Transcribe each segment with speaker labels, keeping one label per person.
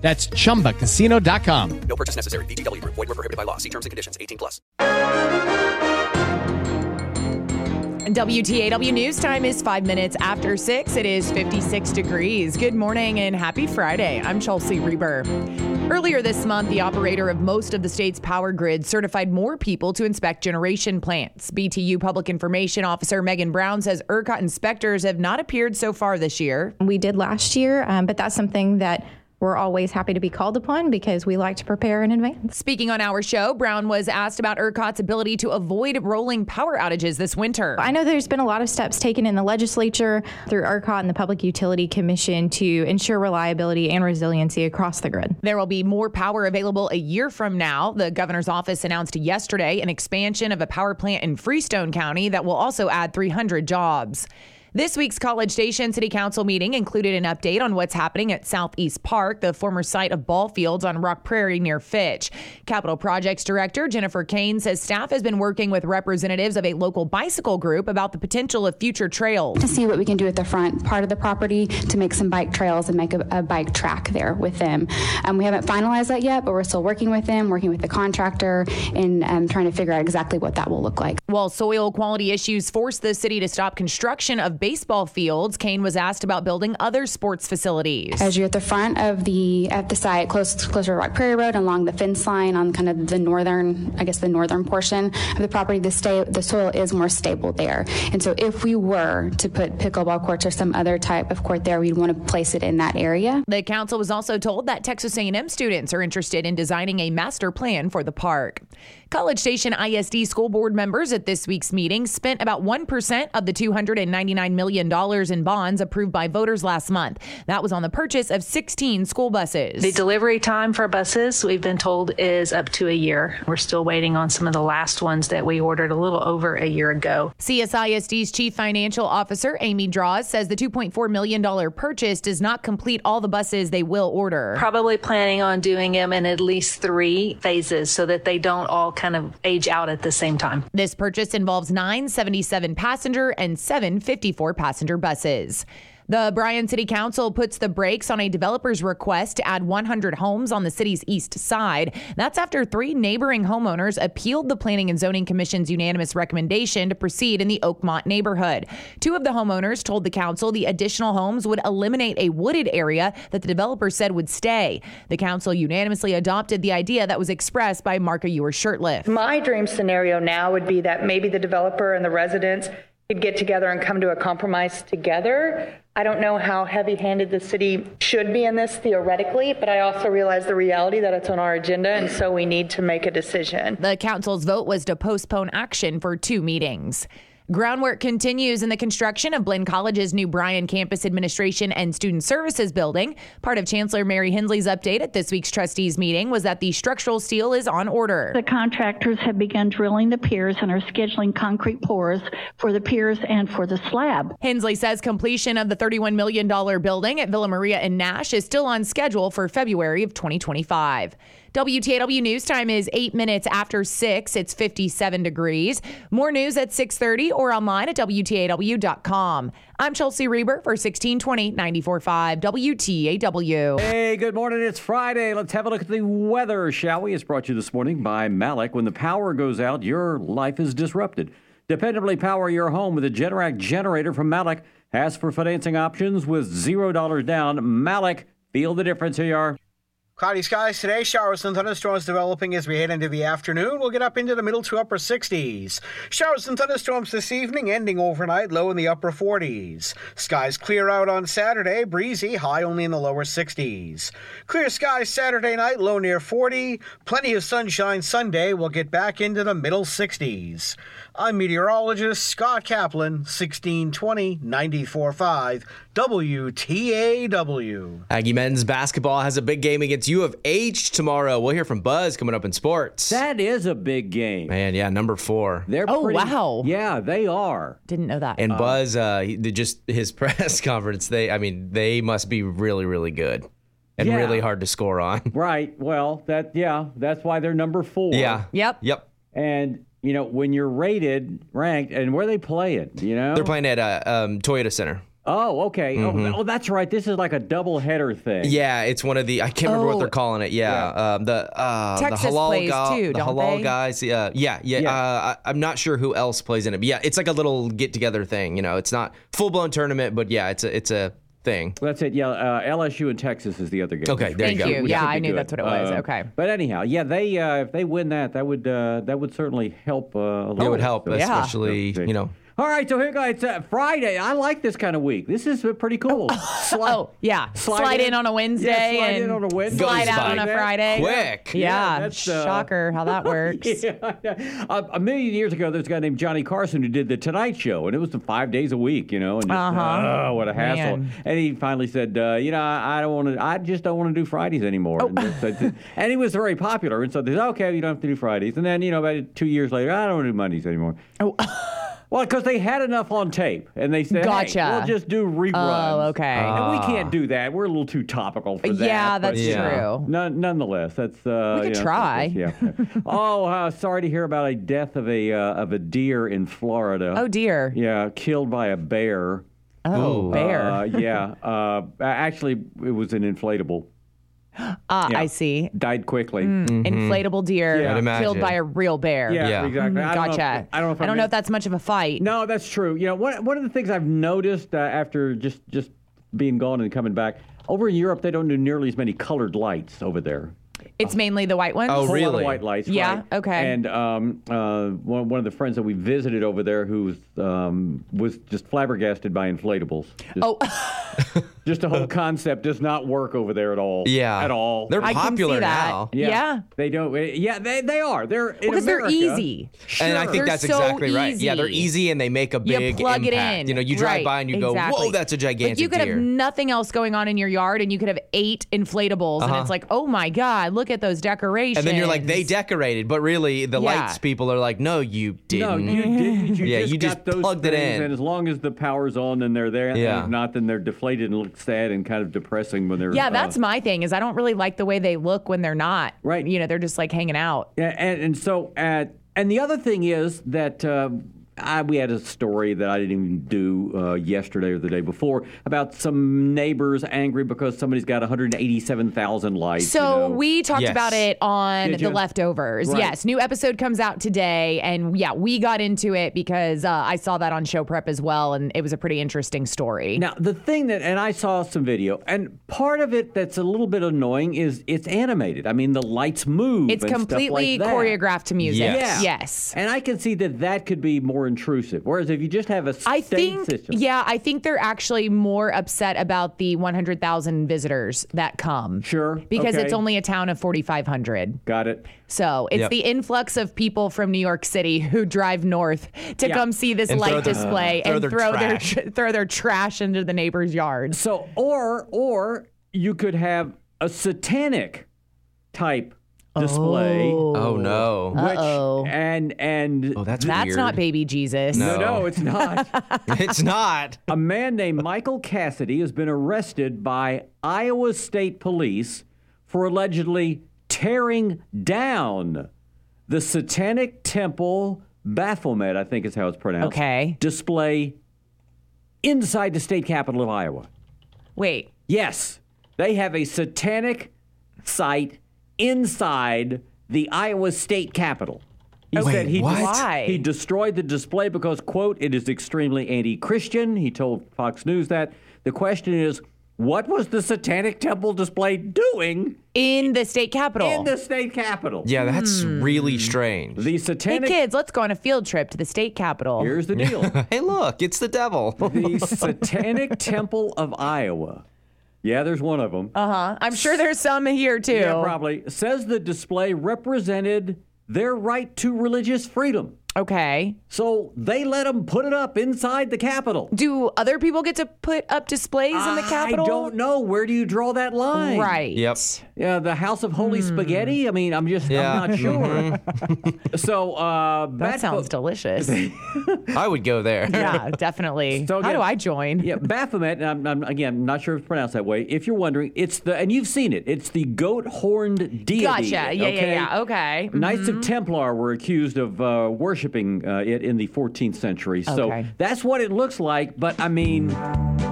Speaker 1: That's chumbacasino.com.
Speaker 2: No purchase necessary. VGW Group. Void were prohibited by law. See terms and conditions. 18 plus.
Speaker 3: WTAW News time is five minutes after six. It is 56 degrees. Good morning and happy Friday. I'm Chelsea Reber. Earlier this month, the operator of most of the state's power grid certified more people to inspect generation plants. BTU Public Information Officer Megan Brown says ERCOT inspectors have not appeared so far this year.
Speaker 4: We did last year, um, but that's something that we're always happy to be called upon because we like to prepare in advance.
Speaker 3: Speaking on our show, Brown was asked about ERCOT's ability to avoid rolling power outages this winter.
Speaker 4: I know there's been a lot of steps taken in the legislature through ERCOT and the Public Utility Commission to ensure reliability and resiliency across the grid.
Speaker 3: There will be more power available a year from now. The governor's office announced yesterday an expansion of a power plant in Freestone County that will also add 300 jobs. This week's College Station City Council meeting included an update on what's happening at Southeast Park, the former site of ball fields on Rock Prairie near Fitch. Capital Projects Director Jennifer Kane says staff has been working with representatives of a local bicycle group about the potential of future trails.
Speaker 5: To see what we can do at the front part of the property to make some bike trails and make a, a bike track there with them. Um, we haven't finalized that yet, but we're still working with them, working with the contractor, and um, trying to figure out exactly what that will look like.
Speaker 3: While soil quality issues forced the city to stop construction of baseball fields, Kane was asked about building other sports facilities.
Speaker 5: As you're at the front of the at the site, close closer to Rock Prairie Road, along the fence line on kind of the northern, I guess the northern portion of the property, the the soil is more stable there. And so, if we were to put pickleball courts or some other type of court there, we'd want to place it in that area.
Speaker 3: The council was also told that Texas A&M students are interested in designing a master plan for the park. College Station ISD school board members at this week's meeting spent about 1% of the $299 million in bonds approved by voters last month. That was on the purchase of 16 school buses.
Speaker 6: The delivery time for buses, we've been told, is up to a year. We're still waiting on some of the last ones that we ordered a little over a year ago.
Speaker 3: CSISD's chief financial officer, Amy Draws, says the $2.4 million purchase does not complete all the buses they will order.
Speaker 6: Probably planning on doing them in at least three phases so that they don't all kind of age out at the same time.
Speaker 3: This purchase involves nine 77 passenger and seven 54 passenger buses. The Bryan City Council puts the brakes on a developer's request to add 100 homes on the city's east side. That's after three neighboring homeowners appealed the Planning and Zoning Commission's unanimous recommendation to proceed in the Oakmont neighborhood. Two of the homeowners told the council the additional homes would eliminate a wooded area that the developer said would stay. The council unanimously adopted the idea that was expressed by Marka Ewer Shirtliff.
Speaker 7: My dream scenario now would be that maybe the developer and the residents could get together and come to a compromise together. I don't know how heavy handed the city should be in this theoretically, but I also realize the reality that it's on our agenda, and so we need to make a decision.
Speaker 3: The council's vote was to postpone action for two meetings. Groundwork continues in the construction of Blinn College's new Bryan Campus Administration and Student Services building. Part of Chancellor Mary Hensley's update at this week's trustees meeting was that the structural steel is on order.
Speaker 8: The contractors have begun drilling the piers and are scheduling concrete pours for the piers and for the slab.
Speaker 3: Hensley says completion of the $31 million building at Villa Maria and Nash is still on schedule for February of 2025. WTAW news time is eight minutes after six. It's 57 degrees. More news at 6:30 or online at WTAW.com. I'm Chelsea Reber for 1620 94.5 WTAW.
Speaker 9: Hey, good morning. It's Friday. Let's have a look at the weather, shall we? It's brought to you this morning by Malik. When the power goes out, your life is disrupted. Dependably power your home with a Generac generator from Malik. Ask for financing options with $0 down. Malik, feel the difference. Here.
Speaker 10: Cloudy skies today, showers and thunderstorms developing as we head into the afternoon. We'll get up into the middle to upper 60s. Showers and thunderstorms this evening, ending overnight, low in the upper 40s. Skies clear out on Saturday, breezy, high only in the lower 60s. Clear skies Saturday night, low near 40. Plenty of sunshine Sunday, we'll get back into the middle 60s. I'm meteorologist Scott Kaplan, 1620 94.5 WTAW.
Speaker 11: Aggie men's basketball has a big game against U of H tomorrow. We'll hear from Buzz coming up in sports.
Speaker 9: That is a big game.
Speaker 11: Man, yeah, number four.
Speaker 9: They're
Speaker 3: Oh,
Speaker 9: pretty-
Speaker 3: wow.
Speaker 9: Yeah, they are.
Speaker 3: Didn't know that.
Speaker 11: And Buzz, uh, he, just his press conference. They, I mean, they must be really, really good and
Speaker 9: Yeah.
Speaker 11: really hard to score on.
Speaker 9: Right. Well, that yeah, that's why they're number four.
Speaker 11: Yeah.
Speaker 3: Yep.
Speaker 11: Yep.
Speaker 9: And you know when you're rated, ranked, and where they play it, you know.
Speaker 11: They're playing at uh, um, Toyota Center.
Speaker 9: Oh, okay. Oh, oh, that's right. This is like a double header thing.
Speaker 11: Yeah, it's one of the. I can't remember what
Speaker 3: Oh.
Speaker 11: they're calling it. Yeah, Um, the uh,
Speaker 3: Texas
Speaker 11: the halal
Speaker 3: plays
Speaker 11: guy-
Speaker 3: too,
Speaker 11: the
Speaker 3: don't
Speaker 11: halal
Speaker 3: they?
Speaker 11: guys. Yeah, yeah, yeah.
Speaker 9: Yeah.
Speaker 11: Uh, I, I'm not sure who else plays in it, but yeah, it's like a little get together thing. You know, it's not full blown tournament, but yeah, it's a it's a thing.
Speaker 9: That's it. Yeah, uh, LSU and Texas is the other game.
Speaker 11: Okay, there
Speaker 3: Thank
Speaker 11: you go.
Speaker 3: you. Yeah, I knew
Speaker 9: good.
Speaker 3: that's what it was.
Speaker 9: Uh,
Speaker 3: Okay.
Speaker 9: But anyhow, yeah, they uh, if they win that, that would uh, that would certainly help. Uh, a little.
Speaker 11: It would help,
Speaker 9: So-
Speaker 3: Yeah.
Speaker 11: especially
Speaker 9: Yeah.
Speaker 11: you know.
Speaker 9: All right, so here guys, uh, Friday. I like this kind of week. This is uh, pretty cool. Slide-
Speaker 3: Oh, yeah.
Speaker 9: Slide
Speaker 3: Slide,
Speaker 9: in.
Speaker 3: in. on a Wednesday
Speaker 9: Yeah, slide in
Speaker 3: and
Speaker 9: on a Wednesday.
Speaker 3: slide out on a. Friday.
Speaker 11: Quick.
Speaker 3: Yeah,
Speaker 9: Yeah, that's, uh,
Speaker 3: shocker how that works.
Speaker 9: Yeah, yeah. A, a million years ago, there's a guy named Johnny Carson who did the Tonight Show, and it was the five days a week, you know, and just,
Speaker 3: Uh-huh.
Speaker 9: oh, what a hassle.
Speaker 3: Man.
Speaker 9: And he finally said, uh, you know, I, I don't want to, I just don't want to do Fridays anymore.
Speaker 3: Oh.
Speaker 9: And, so- and he was very popular, and so they said, okay, you don't have to do Fridays. And then, you know, about two years later, I don't want to do Mondays anymore.
Speaker 3: Oh.
Speaker 9: Well, because they had enough on tape, and they said,
Speaker 3: Gotcha.
Speaker 9: hey, we'll just do reruns.
Speaker 3: Oh, okay.
Speaker 9: And we can't do that. We're a little too topical for that.
Speaker 3: Yeah, that's
Speaker 11: Yeah.
Speaker 3: true.
Speaker 9: None, nonetheless, that's uh,
Speaker 3: We could
Speaker 9: you know,
Speaker 3: try.
Speaker 9: Yeah. oh, uh, sorry to hear about a death of a uh, of a deer in Florida.
Speaker 3: Oh dear.
Speaker 9: Yeah, killed by a bear.
Speaker 3: Oh, bear.
Speaker 9: Uh, yeah. Uh, actually, it was an inflatable.
Speaker 3: Ah,
Speaker 9: yeah.
Speaker 3: I see.
Speaker 9: Died quickly.
Speaker 3: Inflatable deer
Speaker 9: Yeah. I'd
Speaker 11: Mm-hmm.
Speaker 3: killed by a real bear.
Speaker 9: Yeah,
Speaker 11: Yeah.
Speaker 9: exactly. I don't know if-
Speaker 3: Gotcha.
Speaker 9: I don't know if
Speaker 3: I don't know if that's much of a fight.
Speaker 9: No, that's true. You know, one, one of the things I've noticed uh, after just just being gone and coming back over in Europe, they don't do nearly as many colored lights over there.
Speaker 3: It's mainly the white ones.
Speaker 11: Oh,
Speaker 9: A whole lot of
Speaker 11: really?
Speaker 9: white lights.
Speaker 3: Yeah,
Speaker 9: right.
Speaker 3: okay.
Speaker 9: And um, uh, one, one of the friends that we visited over there who um, was just flabbergasted by inflatables. Just,
Speaker 3: Oh,
Speaker 9: just the whole concept does not work over there at all.
Speaker 11: Yeah.
Speaker 9: At all.
Speaker 11: They're
Speaker 3: I can
Speaker 11: popular
Speaker 3: see that.
Speaker 11: now.
Speaker 3: Yeah.
Speaker 9: They don't. eh, Yeah, they, they are. They're in
Speaker 3: because they're
Speaker 9: America-
Speaker 3: easy.
Speaker 11: And I think
Speaker 3: They're
Speaker 11: that's
Speaker 3: so
Speaker 11: exactly right. Yeah, they're
Speaker 3: easy.
Speaker 11: easy and they make a big
Speaker 3: You
Speaker 11: big
Speaker 3: plug
Speaker 11: impact.
Speaker 3: it in.
Speaker 11: You know, you drive
Speaker 3: Right,
Speaker 11: by and you go,
Speaker 3: exactly.
Speaker 11: "Whoa, that's a gigantic
Speaker 3: Like you could
Speaker 11: deer."
Speaker 3: have nothing else going on in your yard, and you could have eight inflatables, and
Speaker 11: Uh-huh.
Speaker 3: it's like, oh my god, look at those decorations.
Speaker 11: and then you're like, they decorated, but really the
Speaker 3: Yeah.
Speaker 11: lights people are like, no, you didn't.
Speaker 9: No, you did. You
Speaker 11: Yeah,
Speaker 9: just
Speaker 11: you just
Speaker 9: got those
Speaker 11: plugged it in.
Speaker 9: and as long as the power's on, then they're there.
Speaker 11: Yeah.
Speaker 9: And if not, then they're deflated and look sad and kind of depressing when they're.
Speaker 3: Yeah,
Speaker 9: uh,
Speaker 3: that's my thing. Is I don't really like the way they look when they're not.
Speaker 9: Right.
Speaker 3: You know, they're just like hanging out.
Speaker 9: Yeah, and, and so, uh, and the other thing is that uh, I, we had a story that I didn't even do uh, yesterday or the day before about some neighbors angry because somebody's got 187,000 lights.
Speaker 3: So
Speaker 9: you know.
Speaker 3: we talked
Speaker 11: Yes.
Speaker 3: about it on
Speaker 9: Did
Speaker 3: the
Speaker 9: ya?
Speaker 3: leftovers.
Speaker 9: Right.
Speaker 3: Yes, new episode comes out today, and yeah, we got into it because uh, I saw that on show prep as well, and it was a pretty interesting story.
Speaker 9: Now, the thing that, and I saw some video, and part of it that's a little bit annoying is it's animated. I mean, the lights move.
Speaker 3: it's
Speaker 9: and stuff
Speaker 3: completely
Speaker 9: like that.
Speaker 3: choreographed to music.
Speaker 11: Yes.
Speaker 9: Yeah.
Speaker 3: Yes.
Speaker 9: And I can see that that could be more intrusive. Whereas if you just have a
Speaker 3: I
Speaker 9: state
Speaker 3: think,
Speaker 9: system.
Speaker 3: yeah, I think they're actually more upset about the 100,000 visitors that come.
Speaker 9: Sure,
Speaker 3: Because
Speaker 9: okay.
Speaker 3: it's only a town of 4,500.
Speaker 9: Got it.
Speaker 3: So it's
Speaker 11: Yep.
Speaker 3: the influx of people from New York City who drive north to
Speaker 9: Yeah.
Speaker 3: come see this
Speaker 11: And throw
Speaker 3: light
Speaker 11: their-
Speaker 3: display
Speaker 11: throw
Speaker 3: and
Speaker 11: their
Speaker 3: throw
Speaker 11: trash.
Speaker 3: their throw their trash into the neighbor's yards.
Speaker 9: So, or or you could have a satanic type display.
Speaker 11: Oh. oh no.
Speaker 9: Which,
Speaker 3: Uh-oh.
Speaker 9: and and
Speaker 11: Oh, that's
Speaker 3: That's
Speaker 11: weird.
Speaker 3: not baby Jesus.
Speaker 9: no,
Speaker 11: No.
Speaker 9: no, it's not.
Speaker 11: it's not.
Speaker 9: a man named Michael Cassidy has been arrested by Iowa State Police for allegedly tearing down the Satanic Temple Baphomet, I think is how it's pronounced.
Speaker 3: Okay.
Speaker 9: Display inside the state capital of Iowa.
Speaker 3: Wait.
Speaker 9: Yes, they have a satanic site inside the Iowa state capitol. He
Speaker 3: Okay,
Speaker 9: said he,
Speaker 11: what?
Speaker 3: Why?
Speaker 9: he destroyed the display because, quote, it is extremely anti Christian. He told Fox News that. The question is, what was the satanic temple display doing
Speaker 3: In the state capitol.
Speaker 9: in the state capitol?
Speaker 11: Yeah, that's really strange.
Speaker 9: The
Speaker 3: hey kids, let's go on a field trip to the state capitol.
Speaker 9: Here's the deal
Speaker 11: hey, look, it's the devil.
Speaker 9: the Satanic Temple of Iowa. Yeah, there's one of them.
Speaker 3: Uh huh. I'm sure there's some here too.
Speaker 9: Yeah, probably. Says the display represented their right to religious freedom.
Speaker 3: Okay.
Speaker 9: So they let them put it up inside the Capitol.
Speaker 3: Do other people get to put up displays in the Capitol?
Speaker 9: I don't know. Where do you draw that line?
Speaker 3: Right.
Speaker 11: Yep.
Speaker 9: Yeah, the House of
Speaker 3: Hmm.
Speaker 9: Holy Spaghetti. I mean, I'm just
Speaker 11: Yeah.
Speaker 9: I'm not sure. so uh,
Speaker 3: That
Speaker 9: Bat-
Speaker 3: sounds delicious.
Speaker 11: I would go there.
Speaker 3: yeah, definitely.
Speaker 9: So
Speaker 3: How
Speaker 9: again-
Speaker 3: do I join?
Speaker 9: Yeah, Baphomet. And I'm, I'm again not sure if it's pronounced that way. If you're wondering, it's the and you've seen it. It's the goat horned deity.
Speaker 3: Gotcha. Yeah, yeah,
Speaker 9: okay?
Speaker 3: yeah. Okay.
Speaker 9: Knights of Templar were accused of uh, worshiping uh, it in the 14th century. So that's what it looks like. But I mean,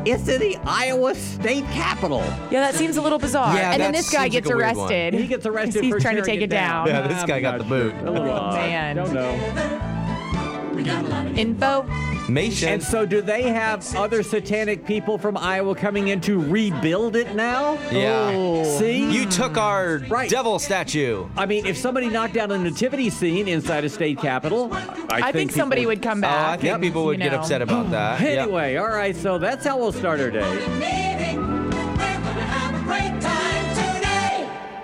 Speaker 9: it's in the Iowa State Capitol.
Speaker 3: Yeah, that seems a little bizarre.
Speaker 11: Yeah,
Speaker 3: and then
Speaker 11: that
Speaker 3: this guy
Speaker 11: seems like
Speaker 3: gets
Speaker 11: one.
Speaker 3: arrested.
Speaker 9: He gets arrested.
Speaker 3: He's
Speaker 9: for
Speaker 3: trying to take it
Speaker 9: down.
Speaker 3: down.
Speaker 11: Yeah, this guy
Speaker 9: I'm
Speaker 11: got the boot.
Speaker 9: sure. A little
Speaker 3: Oh,
Speaker 9: odd.
Speaker 3: man.
Speaker 9: Don't know.
Speaker 3: Info.
Speaker 11: Mason.
Speaker 9: And so, do they have other satanic people from Iowa coming in to rebuild it now?
Speaker 11: Yeah. Oh.
Speaker 9: See?
Speaker 11: you took our
Speaker 9: Right.
Speaker 11: devil statue.
Speaker 9: I mean, if somebody knocked down a nativity scene inside a state capitol, I,
Speaker 3: I, think, somebody
Speaker 9: people-
Speaker 3: would come back.
Speaker 11: Oh, I
Speaker 3: back.
Speaker 11: think people would
Speaker 3: you
Speaker 11: get upset about that. Yep.
Speaker 9: Anyway, all right, so that's how we'll start our day.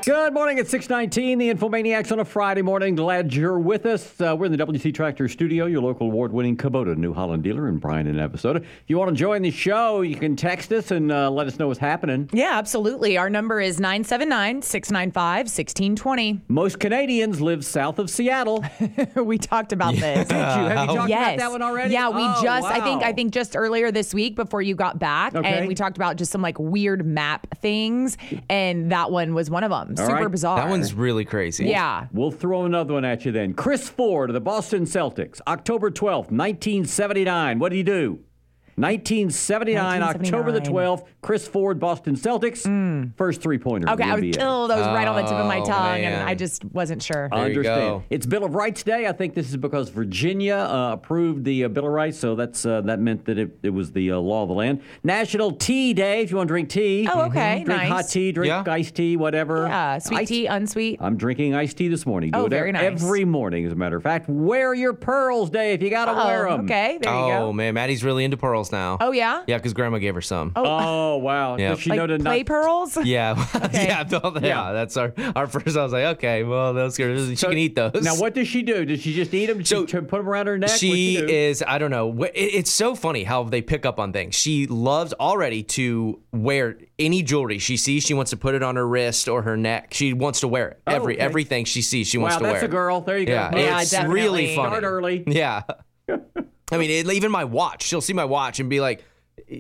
Speaker 9: Good morning. It's 619, the Infomaniacs on a Friday morning. Glad you're with us. Uh, we're in the WC Tractor Studio, your local award-winning Kubota New Holland dealer in Bryan and Episode. If you want to join the show, you can text us and uh, let us know what's happening.
Speaker 3: Yeah, absolutely. Our number is 979 695 1620.
Speaker 9: Most Canadians live south of Seattle.
Speaker 3: We talked about this.
Speaker 9: Did you? Have you talked
Speaker 3: yes.
Speaker 9: about that one already?
Speaker 3: Yeah, we
Speaker 9: Oh,
Speaker 3: just I think. I think just earlier this week before you got back
Speaker 9: Okay.
Speaker 3: and we talked about just some like weird map things and that one was one of them.
Speaker 9: All
Speaker 3: Super
Speaker 9: right.
Speaker 3: bizarre.
Speaker 11: That one's really crazy.
Speaker 3: Yeah.
Speaker 9: We'll throw another one at you then. Chris Ford of the Boston Celtics, October 12th, 1979. What did he do? 1979, October the 12th, Chris Ford, Boston Celtics, first three pointer.
Speaker 3: Okay, I was, oh, that was right on the tip of my
Speaker 11: Oh,
Speaker 3: tongue and. I just wasn't sure.
Speaker 11: There you
Speaker 9: Understand.
Speaker 11: go.
Speaker 9: It's Bill of Rights Day. I think this is because Virginia uh, approved the uh, Bill of Rights, so that's uh, that meant that it, it was the uh, law of the land. National Tea Day. If you want to drink tea,
Speaker 3: Oh, okay,
Speaker 9: drink
Speaker 3: nice.
Speaker 9: hot tea, drink
Speaker 11: Yeah.
Speaker 9: iced tea, whatever.
Speaker 3: yeah, sweet
Speaker 9: Iced-
Speaker 3: tea, unsweet.
Speaker 9: I'm drinking iced tea this morning. Do
Speaker 3: Oh,
Speaker 9: it
Speaker 3: very nice.
Speaker 9: every morning, as a matter of fact. Wear your pearls day if you got to wear
Speaker 3: Oh,
Speaker 9: them.
Speaker 3: okay, there you
Speaker 11: oh
Speaker 3: go.
Speaker 11: Oh, man, Maddie's really into pearls now.
Speaker 3: Oh yeah?
Speaker 11: Yeah, because Grandma gave her some.
Speaker 9: Oh, oh wow.
Speaker 11: Yeah.
Speaker 9: Does she
Speaker 3: Like
Speaker 9: know to
Speaker 3: play
Speaker 9: not...
Speaker 3: pearls?
Speaker 11: Yeah, yeah, well, yeah,
Speaker 9: Yeah.
Speaker 11: That's our our first. I was like, okay, well, those girls, she
Speaker 9: So-
Speaker 11: can eat those.
Speaker 9: Now, what does she do? Does she just eat them?
Speaker 11: So,
Speaker 9: she put them around her neck? What's
Speaker 11: She
Speaker 9: do?
Speaker 11: is, I don't know. wh- it- It's so funny how they pick up on things. She loves already to wear any jewelry she sees. She wants to put it on her wrist or her neck. She wants to wear it.
Speaker 9: Oh,
Speaker 11: Every
Speaker 9: okay.
Speaker 11: everything she sees, she wants
Speaker 9: Wow,
Speaker 11: to wear
Speaker 9: that's
Speaker 11: wear.
Speaker 9: a girl. There you go.
Speaker 11: Yeah,
Speaker 3: Yeah,
Speaker 11: it's
Speaker 3: definitely.
Speaker 11: really funny.
Speaker 9: Start early.
Speaker 11: Yeah. I mean, it, even my watch. She'll see my watch and be like,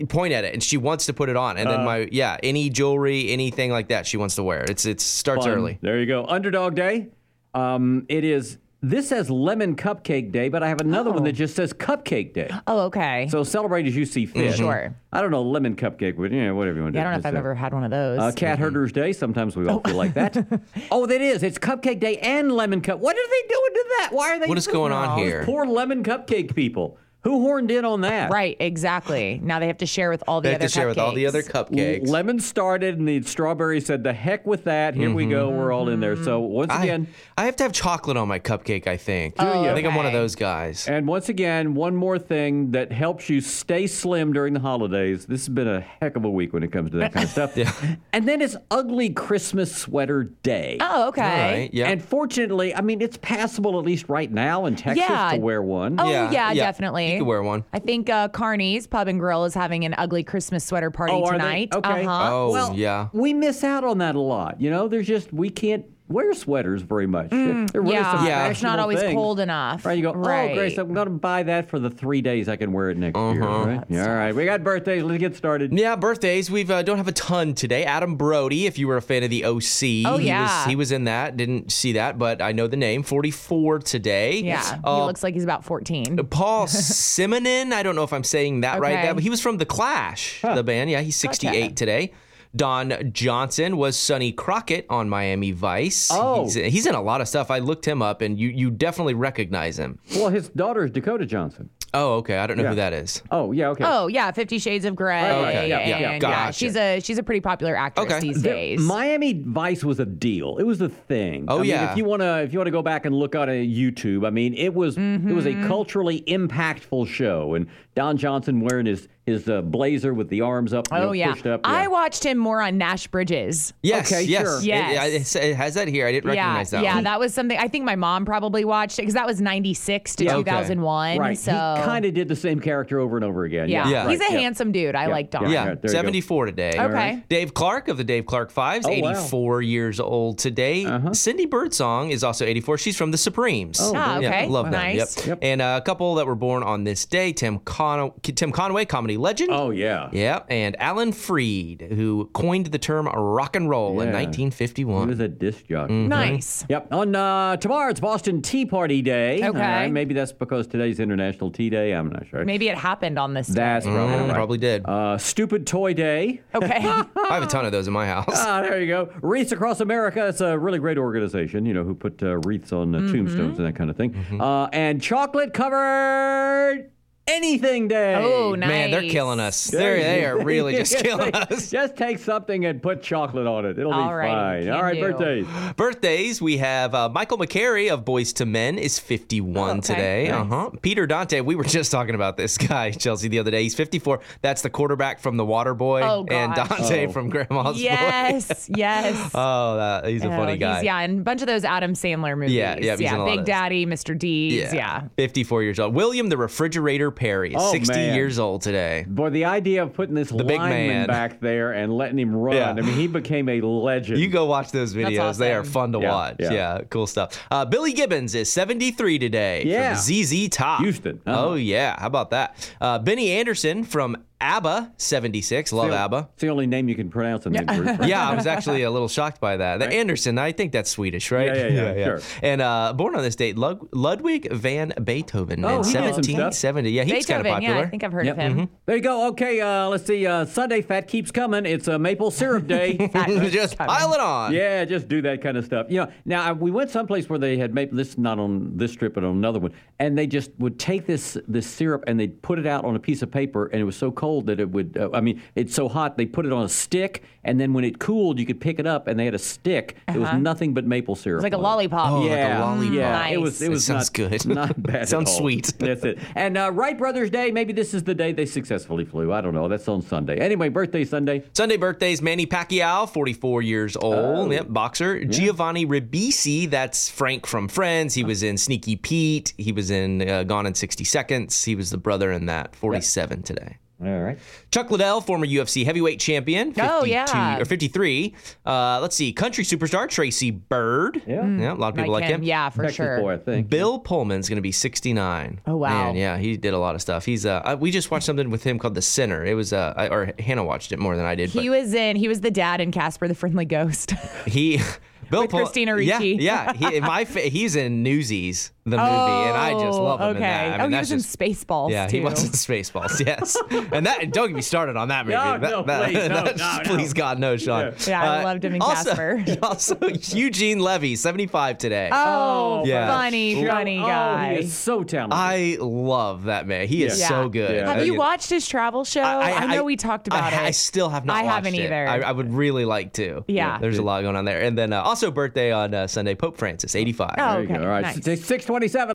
Speaker 11: point at it, and she wants to put it on. And
Speaker 9: Uh.
Speaker 11: then my yeah, any jewelry, anything like that, she wants to wear. It's it starts
Speaker 9: Fun.
Speaker 11: early.
Speaker 9: There you go. Underdog Day. Um, it is. This says Lemon Cupcake Day, but I have another one that just says Cupcake Day.
Speaker 3: Oh, okay.
Speaker 9: So celebrate as you see fit.
Speaker 3: Sure.
Speaker 9: I don't know lemon cupcake, but yeah, whatever you want to
Speaker 3: yeah, I
Speaker 9: do.
Speaker 3: don't know if I've
Speaker 9: It's, uh,
Speaker 3: ever had one of those.
Speaker 9: Uh, Cat Herders Day. Sometimes we all feel like that. oh, that is. It's Cupcake Day and Lemon Cup. What are they doing to that? Why are they?
Speaker 11: What is going on here?
Speaker 9: Poor lemon cupcake people. Who horned in on that?
Speaker 3: right, exactly. Now they have to share with all the
Speaker 11: They have
Speaker 3: other
Speaker 11: to share with all the other
Speaker 3: cupcakes.
Speaker 11: cupcakes.
Speaker 9: Lemon started, and the strawberry said, "The heck with that! Here we go. We're all in there." So once
Speaker 11: I,
Speaker 9: again,
Speaker 11: I have to have chocolate on my cupcake. I think.
Speaker 9: Do you?
Speaker 11: I think I'm one of those guys.
Speaker 9: and once again, one more thing that helps you stay slim during the holidays. This has been a heck of a week when it comes to that kind of stuff.
Speaker 11: Yeah.
Speaker 9: And then it's Ugly Christmas Sweater Day.
Speaker 3: Oh, okay.
Speaker 11: All right. Yeah.
Speaker 9: And fortunately, I mean, it's passable at least right now in Texas
Speaker 3: Yeah.
Speaker 9: to wear one.
Speaker 3: Oh,
Speaker 11: Yeah,
Speaker 3: yeah,
Speaker 11: yeah.
Speaker 3: definitely.
Speaker 11: You could wear one.
Speaker 3: I think uh, Carney's Pub and Grill is having an ugly Christmas sweater party
Speaker 9: Oh, are they?
Speaker 3: tonight.
Speaker 9: Okay.
Speaker 3: Uh-huh.
Speaker 11: Oh,
Speaker 9: well,
Speaker 11: yeah.
Speaker 9: We miss out on that a lot. You know, there's just, we can't wear sweaters very much. They're really
Speaker 3: Mm, yeah,
Speaker 9: some
Speaker 11: Yeah.
Speaker 3: it's not always
Speaker 9: things.
Speaker 3: cold enough.
Speaker 9: Right, you go,
Speaker 3: right.
Speaker 9: oh, Grace, I'm going to buy that for the three days I can wear it next year.
Speaker 11: Uh-huh.
Speaker 9: Right? Yeah, all right, we got birthdays. Let's get started.
Speaker 11: Yeah, birthdays. We uh, don't have a ton today. Adam Brody, if you were a fan of the OC,
Speaker 3: Oh,
Speaker 11: he
Speaker 3: yeah.
Speaker 11: was, he was in that. Didn't see that, but I know the name. 44 today.
Speaker 3: Yeah, he
Speaker 11: Uh,
Speaker 3: looks like he's about 14.
Speaker 11: Paul Simonon. I don't know if I'm saying that right.
Speaker 3: Okay.
Speaker 11: That, but he was from the Clash, the band. Yeah, he's 68 today. Don Johnson was Sonny Crockett on Miami Vice.
Speaker 9: Oh.
Speaker 11: he's, he's in a lot of stuff. I looked him up, and you you definitely recognize him.
Speaker 9: Well, his daughter is Dakota Johnson.
Speaker 11: Oh, okay. I don't know
Speaker 9: Yeah.
Speaker 11: who that is.
Speaker 9: Oh, yeah, okay.
Speaker 3: Oh yeah, Fifty Shades of Grey.
Speaker 11: okay, yeah, yeah,
Speaker 3: and
Speaker 11: gotcha.
Speaker 3: she's a she's a pretty popular actress
Speaker 11: Okay.
Speaker 3: these
Speaker 9: The-
Speaker 3: days.
Speaker 9: Miami Vice was a deal. It was a thing.
Speaker 11: Oh,
Speaker 9: I mean,
Speaker 11: yeah.
Speaker 9: if you want to, if you want to go back and look on a YouTube, I mean, it was it was a
Speaker 3: Mm-hmm.
Speaker 9: culturally impactful show, and Don Johnson wearing his his uh, blazer with the arms up,
Speaker 3: Oh
Speaker 9: know,
Speaker 3: yeah.
Speaker 9: pushed up.
Speaker 3: I watched him more on Nash Bridges.
Speaker 11: Yes,
Speaker 9: Okay,
Speaker 11: yes.
Speaker 9: sure.
Speaker 3: Yes.
Speaker 11: It, it has that here. I didn't recognize
Speaker 3: yeah,
Speaker 11: that
Speaker 3: yeah,
Speaker 11: one.
Speaker 3: that was something. I think my mom probably watched it because that was '96 to
Speaker 9: Yeah.
Speaker 11: Okay.
Speaker 3: 2001.
Speaker 9: right.
Speaker 3: So
Speaker 9: he kind of did the same character over and over again.
Speaker 3: yeah,
Speaker 11: Yeah.
Speaker 3: he's a
Speaker 9: yeah.
Speaker 3: handsome dude. I
Speaker 9: Yeah,
Speaker 3: like Don.
Speaker 9: yeah.
Speaker 11: Yeah,
Speaker 9: there you go.
Speaker 11: 74 today.
Speaker 3: Okay.
Speaker 11: Dave Clark of the Dave Clark Fives,
Speaker 9: Oh, wow.
Speaker 11: 84 years old today. Uh-huh. Cindy Birdsong is also 84. She's from the Supremes.
Speaker 9: Oh,
Speaker 3: Ah,
Speaker 11: Yeah,
Speaker 3: okay.
Speaker 11: love them.
Speaker 3: Nice.
Speaker 11: Yep.
Speaker 9: Yep.
Speaker 11: And uh, a couple that were born on this day: Tim Con- Tim Conway, comedy legend.
Speaker 9: Oh yeah.
Speaker 11: Yeah, and Alan Freed, who coined the term rock and roll in
Speaker 9: Yeah. He
Speaker 11: 1951.
Speaker 9: was a disc jockey.
Speaker 11: Mm-hmm.
Speaker 3: Nice.
Speaker 9: Yep. On uh, tomorrow, it's Boston Tea Party Day.
Speaker 3: Okay.
Speaker 9: All right, Maybe that's because today's International Tea Day. I'm not sure.
Speaker 3: Maybe it happened on this.
Speaker 9: That's
Speaker 3: day.
Speaker 9: probably
Speaker 11: Mm,
Speaker 9: right.
Speaker 11: Probably did.
Speaker 9: Uh, Stupid Toy Day.
Speaker 3: Okay.
Speaker 11: I have a ton of those in my house.
Speaker 9: Ah, there you go. Wreaths Across America. It's a really great organization, you know, who put uh, wreaths on uh,
Speaker 3: Mm-hmm.
Speaker 9: tombstones and that kind of thing. Uh, and chocolate covered anything day.
Speaker 3: oh, nice.
Speaker 11: Man, they're killing us. They're, they are really just killing us.
Speaker 9: Just take something and put chocolate on it. It'll be
Speaker 3: All right,
Speaker 9: fine. All right,
Speaker 3: do.
Speaker 9: birthdays.
Speaker 11: Birthdays, we have uh, Michael McCary of Boyz II Men is 51
Speaker 3: Okay.
Speaker 11: today.
Speaker 9: Nice.
Speaker 11: Uh-huh. Peter Dante, we were just talking about this guy, Chelsea, the other day. He's 54. That's the quarterback from The Water Boy
Speaker 3: Oh,
Speaker 11: and. Dante
Speaker 9: Oh.
Speaker 11: from Grandma's Boy.
Speaker 3: Yes. Yes.
Speaker 11: Oh, that, he's a
Speaker 3: Oh,
Speaker 11: funny
Speaker 3: he's-
Speaker 11: guy.
Speaker 3: yeah, and a bunch of those Adam Sandler movies.
Speaker 11: Yeah, yeah, he's in a lot
Speaker 3: Big
Speaker 11: of those.
Speaker 3: Daddy, Mr. Deeds. Yeah.
Speaker 11: 54 years old. William the Refrigerator Perry,
Speaker 9: Oh,
Speaker 11: 60
Speaker 9: man.
Speaker 11: years old today.
Speaker 9: Boy, the idea of putting this
Speaker 11: The big
Speaker 9: lineman
Speaker 11: man.
Speaker 9: back there and letting him run,
Speaker 11: Yeah.
Speaker 9: I mean, he became a legend.
Speaker 11: You go watch those videos. They are fun to
Speaker 9: Yeah,
Speaker 11: watch.
Speaker 9: yeah.
Speaker 11: Yeah. cool stuff. Uh, Billy Gibbons is 73 today.
Speaker 9: Yeah.
Speaker 11: From ZZ Top.
Speaker 9: Houston. Uh-huh.
Speaker 11: Oh, yeah. How about that? Uh, Benny Andersson from ABBA, 76. Love
Speaker 9: the-
Speaker 11: ABBA.
Speaker 9: It's the only name you can pronounce in that group. right?
Speaker 11: Yeah, I was actually a little shocked by that. The Anderson, I think that's Swedish, right?
Speaker 9: Yeah, yeah, yeah, sure.
Speaker 11: And uh, born on this date, Lud- Ludwig van Beethoven
Speaker 9: Oh,
Speaker 11: in
Speaker 9: he did some stuff.
Speaker 11: 1770. Yeah, he was kind
Speaker 3: Beethoven.
Speaker 11: of
Speaker 3: Yeah,
Speaker 11: popular.
Speaker 3: I think I've heard
Speaker 9: Yep. Mm-hmm.
Speaker 3: of him.
Speaker 9: There you go. Okay, uh, let's see. Uh, Sunday fat keeps coming. It's a maple syrup day.
Speaker 11: Just pile it on.
Speaker 9: Yeah, just do that kind of stuff. You know, now I- we went someplace where they had maple. This is not on this trip, but on another one, and they just would take this this syrup and they'd put it out on a piece of paper, and it was so cold that it would. Uh, I mean, it's so hot they put it on a stick, and then when it cooled, you could pick it up, and they had a stick. It was nothing but maple syrup.
Speaker 3: It's like a
Speaker 9: on it.
Speaker 3: lollipop.
Speaker 11: Oh, like a
Speaker 9: yeah,
Speaker 11: lollipop.
Speaker 9: yeah. It was.
Speaker 3: Nice.
Speaker 9: It was
Speaker 11: That sounds
Speaker 9: not,
Speaker 11: good.
Speaker 9: Not bad. at
Speaker 11: Sounds
Speaker 9: all.
Speaker 11: sweet.
Speaker 9: That's it. And uh, Wright Brothers Day. Maybe this is the day they successfully flew. I don't know. That's on Sunday. Anyway, birthday Sunday.
Speaker 11: Sunday birthdays Manny Pacquiao, 44 years old.
Speaker 9: Oh.
Speaker 11: Yep, boxer. Giovanni Ribisi, that's Frank from Friends. He was in Sneaky Pete. He was in uh, Gone in 60 Seconds. He was the brother in that. 47 today.
Speaker 9: All right.
Speaker 11: Chuck Liddell, former UFC heavyweight champion. 52,
Speaker 3: Oh, yeah.
Speaker 11: Or 53. Uh, let's see. Country superstar Tracy Byrd.
Speaker 9: Yeah.
Speaker 11: Yeah, a lot of people like, him.
Speaker 3: Yeah, for
Speaker 9: Texas
Speaker 3: sure.
Speaker 9: boy, I think.
Speaker 11: Bill Pullman's going to be 69.
Speaker 3: Oh, wow.
Speaker 11: Man, yeah, he did a lot of stuff. He's uh, uh, we just watched something with him called The Sinner. It was uh, I- or Hannah watched it more than I did.
Speaker 3: He
Speaker 11: but
Speaker 3: was in. He was the dad in Casper the Friendly Ghost.
Speaker 11: he Bill
Speaker 3: With
Speaker 11: Pull-
Speaker 3: Christina
Speaker 11: Yeah,
Speaker 3: Ricci.
Speaker 11: yeah. He, my fa- he's in Newsies, the movie, and I just love him
Speaker 3: Oh, okay.
Speaker 11: in that. I mean,
Speaker 3: oh, he
Speaker 11: that's
Speaker 3: was
Speaker 11: just,
Speaker 3: in Spaceballs
Speaker 11: Yeah,
Speaker 3: too.
Speaker 11: he was in Spaceballs. Yes, and that don't get me started on that movie.
Speaker 9: No,
Speaker 11: that,
Speaker 9: no,
Speaker 11: that-
Speaker 9: please, no,
Speaker 11: that's-
Speaker 9: no, no.
Speaker 11: please God no, Sean.
Speaker 3: Yeah, I loved him in
Speaker 11: also,
Speaker 3: Casper.
Speaker 11: Also, Eugene Levy, seventy-five today.
Speaker 3: Oh,
Speaker 11: Yeah.
Speaker 3: funny,
Speaker 9: Show-
Speaker 3: funny
Speaker 9: Oh,
Speaker 3: guy.
Speaker 9: he is so talented.
Speaker 11: I love that man. He is
Speaker 3: Yeah.
Speaker 11: so good.
Speaker 9: Yeah.
Speaker 3: Have
Speaker 11: I-
Speaker 3: you watched his travel show? I, know we talked about
Speaker 11: I,
Speaker 3: it.
Speaker 11: I still have not.
Speaker 3: I
Speaker 11: watched
Speaker 3: haven't either.
Speaker 11: I, I would really like to.
Speaker 3: Yeah.
Speaker 11: there's a lot going on there. And then uh, also birthday on uh, Sunday, Pope Francis, 85.
Speaker 3: Oh,
Speaker 9: there you go.
Speaker 3: okay,
Speaker 9: All right.
Speaker 3: nice.
Speaker 9: Six twenty-seven.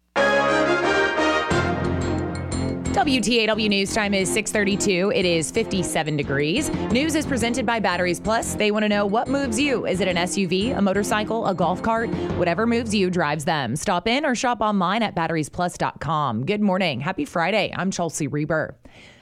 Speaker 3: WTAW news time is 6:32. It is 57 degrees. News is presented by Batteries Plus. They want to know what moves you. Is it an SUV, a motorcycle, a golf cart? Whatever moves you drives them. Stop in or shop online at batteriesplus.com. Good morning. Happy Friday. I'm Chelsea Reber.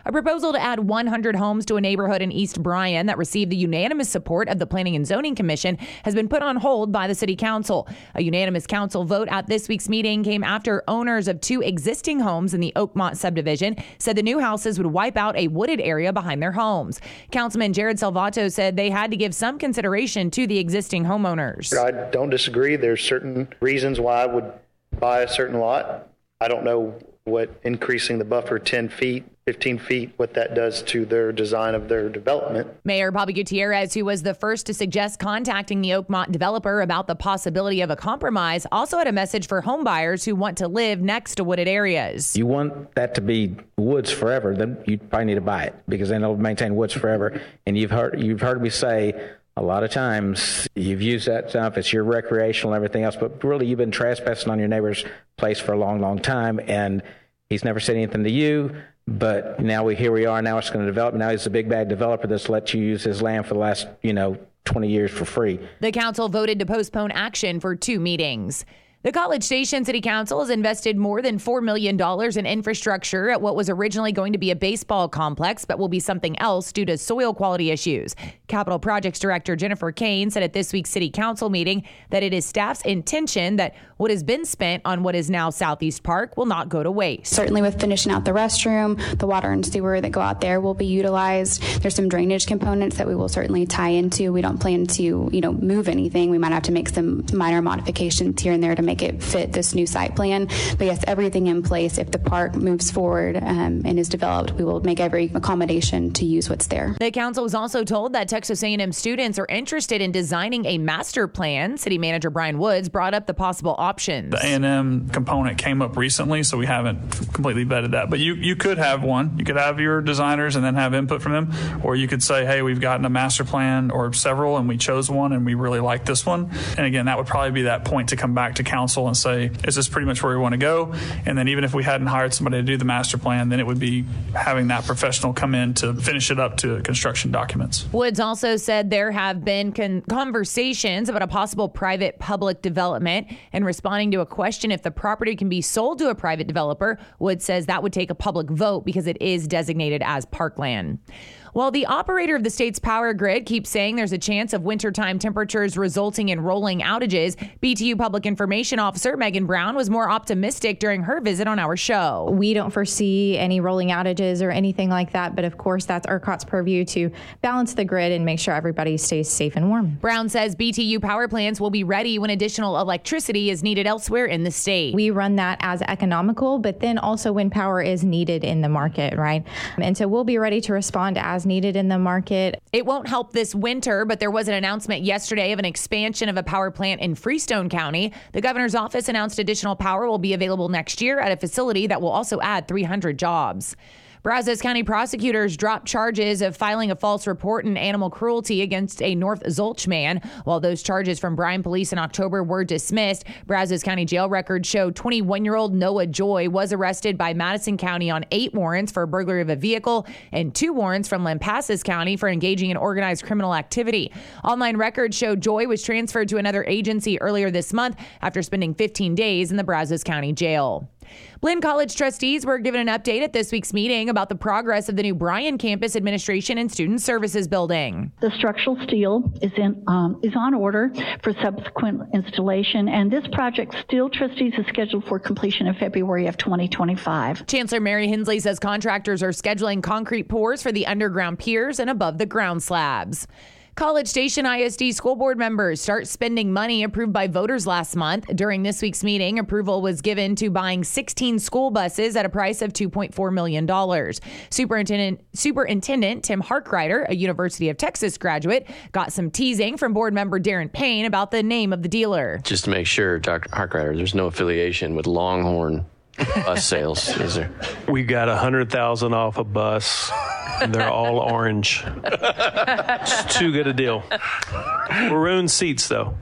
Speaker 3: A proposal to add 100 homes to a neighborhood in East Bryan that received the unanimous support of the Planning and Zoning Commission has been put on hold by the City Council. A unanimous council vote at this week's meeting came after owners of two existing homes in the Oakmont subdivision said the new houses would wipe out a wooded area behind their homes. Councilman Jared Salvato said they had to give some consideration to the existing homeowners.
Speaker 12: I don't disagree. There's certain reasons why I would buy a certain lot. I don't know what increasing the buffer 10 feet, 15 feet, what that does to their design of their development.
Speaker 3: Mayor Bobby Gutierrez, who was the first to suggest contacting the Oakmont developer about the possibility of a compromise, also had a message for homebuyers who want to live next to wooded areas.
Speaker 13: you want that to be woods forever, then you probably need to buy it because then it'll maintain woods forever. And you've heard you've heard me say a lot of times you've used that stuff. It's your recreational and everything else, but really you've been trespassing on your neighbor's place for a long, long time, and He's never said anything to you, but now we here we are. Now it's going to develop. Now he's a big bad developer that's let you use his land for the last you know 20 years for free.
Speaker 3: The council voted to postpone action for two meetings. The College Station City Council has invested more than $4 million in infrastructure at what was originally going to be a baseball complex, but will be something else due to soil quality issues. Capital Projects Director Jennifer Kane said at this week's City Council meeting that it is staff's intention that what has been spent on what is now Southeast Park will not go to waste.
Speaker 5: Certainly, with finishing out the restroom, the water and sewer that go out there will be utilized. There's some drainage components that we will certainly tie into. We don't plan to, you know, move anything. We might have to make some minor modifications here and there to make it fit this new site plan. But yes, everything in place. If the park moves forward um, and is developed, we will make every accommodation to use what's there.
Speaker 3: The council was also told that Texas A&M students are interested in designing a master plan. City Manager Brian Woods brought up the possible options.
Speaker 14: The A&M component came up recently, so we haven't completely vetted that. But you you could have one. You could have your designers and then have input from them, or you could say, hey, we've gotten a master plan or several, and we chose one, and we really like this one. And again, that would probably be that point to come back to council and say, is this pretty much where we want to go? And then even if we hadn't hired somebody to do the master plan, then it would be having that professional come in to finish it up to construction documents.
Speaker 3: Woods also said there have been con- conversations about a possible private public development and responding to a question if the property can be sold to a private developer. Woods says that would take a public vote because it is designated as parkland. While the operator of the state's power grid keeps saying there's a chance of wintertime temperatures resulting in rolling outages, BTU Public Information Officer Megan Brown was more optimistic during her visit on our show.
Speaker 4: We don't foresee any rolling outages or anything like that, but of course, that's ERCOT's purview to balance the grid and make sure everybody stays safe and warm.
Speaker 3: Brown says BTU power plants will be ready when additional electricity is needed elsewhere in the state.
Speaker 4: We run that as economical, but then also when power is needed in the market, right? And so we'll be ready to respond as needed in the market.
Speaker 3: It won't help this winter, but there was an announcement yesterday of an expansion of a power plant in Freestone County. The governor's office announced additional power will be available next year at a facility that will also add 300 jobs. Brazos County prosecutors dropped charges of filing a false report in animal cruelty against a North Zulch man. While those charges from Bryan police in October were dismissed, Brazos County jail records show 21 year old Noah Joy was arrested by Madison County on eight warrants for burglary of a vehicle and two warrants from Lampasas County for engaging in organized criminal activity. Online records show Joy was transferred to another agency earlier this month after spending 15 days in the Brazos County jail. Blinn College trustees were given an update at this week's meeting about the progress of the new Bryan Campus Administration and Student Services building.
Speaker 8: The structural steel is in um, is on order for subsequent installation, and this project still trustees is scheduled for completion in February of 2025.
Speaker 3: Chancellor Mary Hensley says contractors are scheduling concrete pours for the underground piers and above the ground slabs. College Station ISD school board members start spending money approved by voters last month. During this week's meeting, approval was given to buying 16 school buses at a price of $2.4 million. Superintendent, Superintendent Tim Harkrider, a University of Texas graduate, got some teasing from board member Darren Payne about the name of the dealer.
Speaker 15: Just to make sure, Dr. Harkrider, there's no affiliation with Longhorn bus sales, is there?
Speaker 16: We got a hundred thousand off a bus. And they're all orange. it's too good a deal. Maroon seats, though.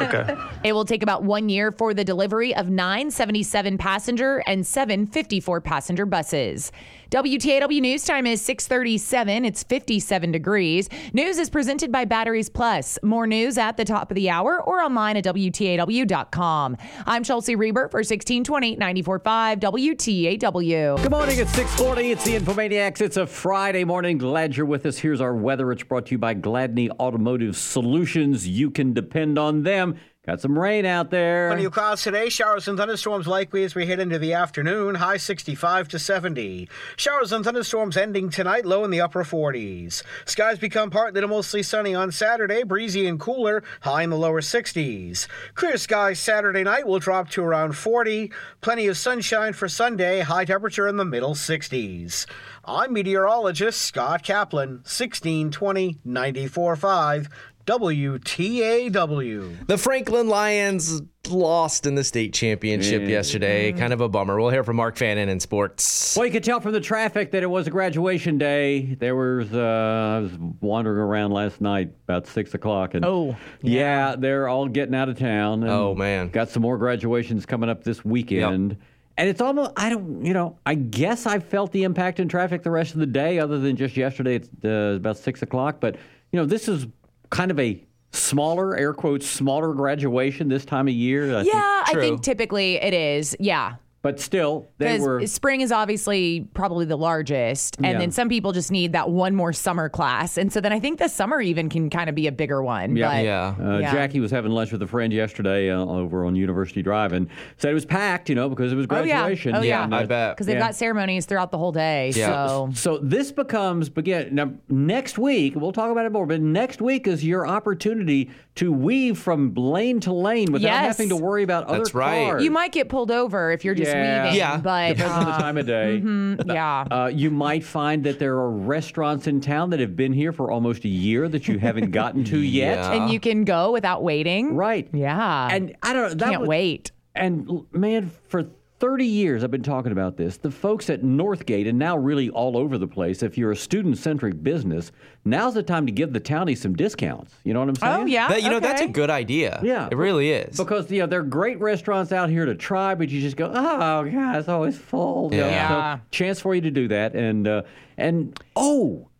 Speaker 16: Okay.
Speaker 3: It will take about one year for the delivery of nine seventy-seven passenger and seven fifty-four passenger buses. WTAW News Time is 637. It's 57 degrees. News is presented by Batteries Plus. More news at the top of the hour or online at WTAW.com. I'm Chelsea Reber for 1620 945 WTAW.
Speaker 9: Good morning. It's 640. It's the Infomaniacs. It's a Friday morning. Glad you're with us. Here's our weather. It's brought to you by Gladney Automotive Solutions. You can depend on them. Got some rain out there.
Speaker 10: Plenty of clouds today. Showers and thunderstorms likely as we head into the afternoon. High 65 to 70. Showers and thunderstorms ending tonight. Low in the upper 40s. Skies become partly to mostly sunny on Saturday. Breezy and cooler. High in the lower 60s. Clear skies Saturday night will drop to around 40. Plenty of sunshine for Sunday. High temperature in the middle 60s. I'm meteorologist Scott Kaplan. 1620 945. WTAW.
Speaker 11: The Franklin Lions lost in the state championship
Speaker 9: Yeah.
Speaker 11: yesterday. Kind of a bummer. We'll hear from Mark Fannin in sports.
Speaker 9: Well, you could tell from the traffic that it was a graduation day. There was, uh, I was wandering around last night about six o'clock, and
Speaker 3: Oh,
Speaker 9: yeah, they're all getting out of town. and
Speaker 11: Oh, man.
Speaker 9: got some more graduations coming up this weekend. And it's almost, I don't, you know, I guess I felt the impact in traffic the rest of the day, other than just yesterday. It's uh, about six o'clock. But, you know, this is kind of a smaller, air quotes, smaller graduation this time of year. I
Speaker 3: yeah,
Speaker 9: think.
Speaker 3: I think typically it is. Yeah.
Speaker 9: But still, they
Speaker 3: Because
Speaker 9: were.
Speaker 3: spring is obviously probably the largest, and
Speaker 9: Yeah.
Speaker 3: then some people just need that one more summer class, and so then I think the summer even can kind of be a bigger one. but,
Speaker 9: Uh,
Speaker 3: yeah.
Speaker 9: Jackie was having lunch with a friend yesterday uh, over on University Drive and said it was packed, you know, because it was
Speaker 3: Oh yeah,
Speaker 9: graduation.
Speaker 3: oh yeah,
Speaker 9: And, uh,
Speaker 3: because they've
Speaker 9: yeah.
Speaker 3: got ceremonies throughout the whole day. So
Speaker 9: So this becomes begin now next week. We'll talk about it more, but next week is your opportunity to weave from lane to lane without
Speaker 3: Yes.
Speaker 9: having to worry about other
Speaker 11: That's right.
Speaker 9: cars.
Speaker 3: you might get pulled over if you're just
Speaker 9: Yeah.
Speaker 3: weaving.
Speaker 9: Yeah.
Speaker 3: but
Speaker 9: Depends on the
Speaker 3: uh,
Speaker 9: time of day.
Speaker 3: mhm, yeah.
Speaker 9: Uh, you might find that there are restaurants in town that have been here for almost a year that you haven't gotten to yet.
Speaker 3: and you can go without waiting.
Speaker 9: Right.
Speaker 3: Yeah.
Speaker 9: And I don't know. That
Speaker 3: Can't
Speaker 9: was-
Speaker 3: wait.
Speaker 9: And man, for 30 years I've been talking about this. The folks at Northgate and now really all over the place, if you're a student centric business, now's the time to give the townie some discounts. You know what I'm saying?
Speaker 3: Oh, yeah.
Speaker 11: That, you know, that's a good idea.
Speaker 9: Yeah.
Speaker 11: It really is.
Speaker 9: Because you know there are great restaurants out here to try, but you just go, oh god, it's always full.
Speaker 11: Yeah.
Speaker 3: Yeah.
Speaker 9: So, chance for you to do that, and uh, and oh,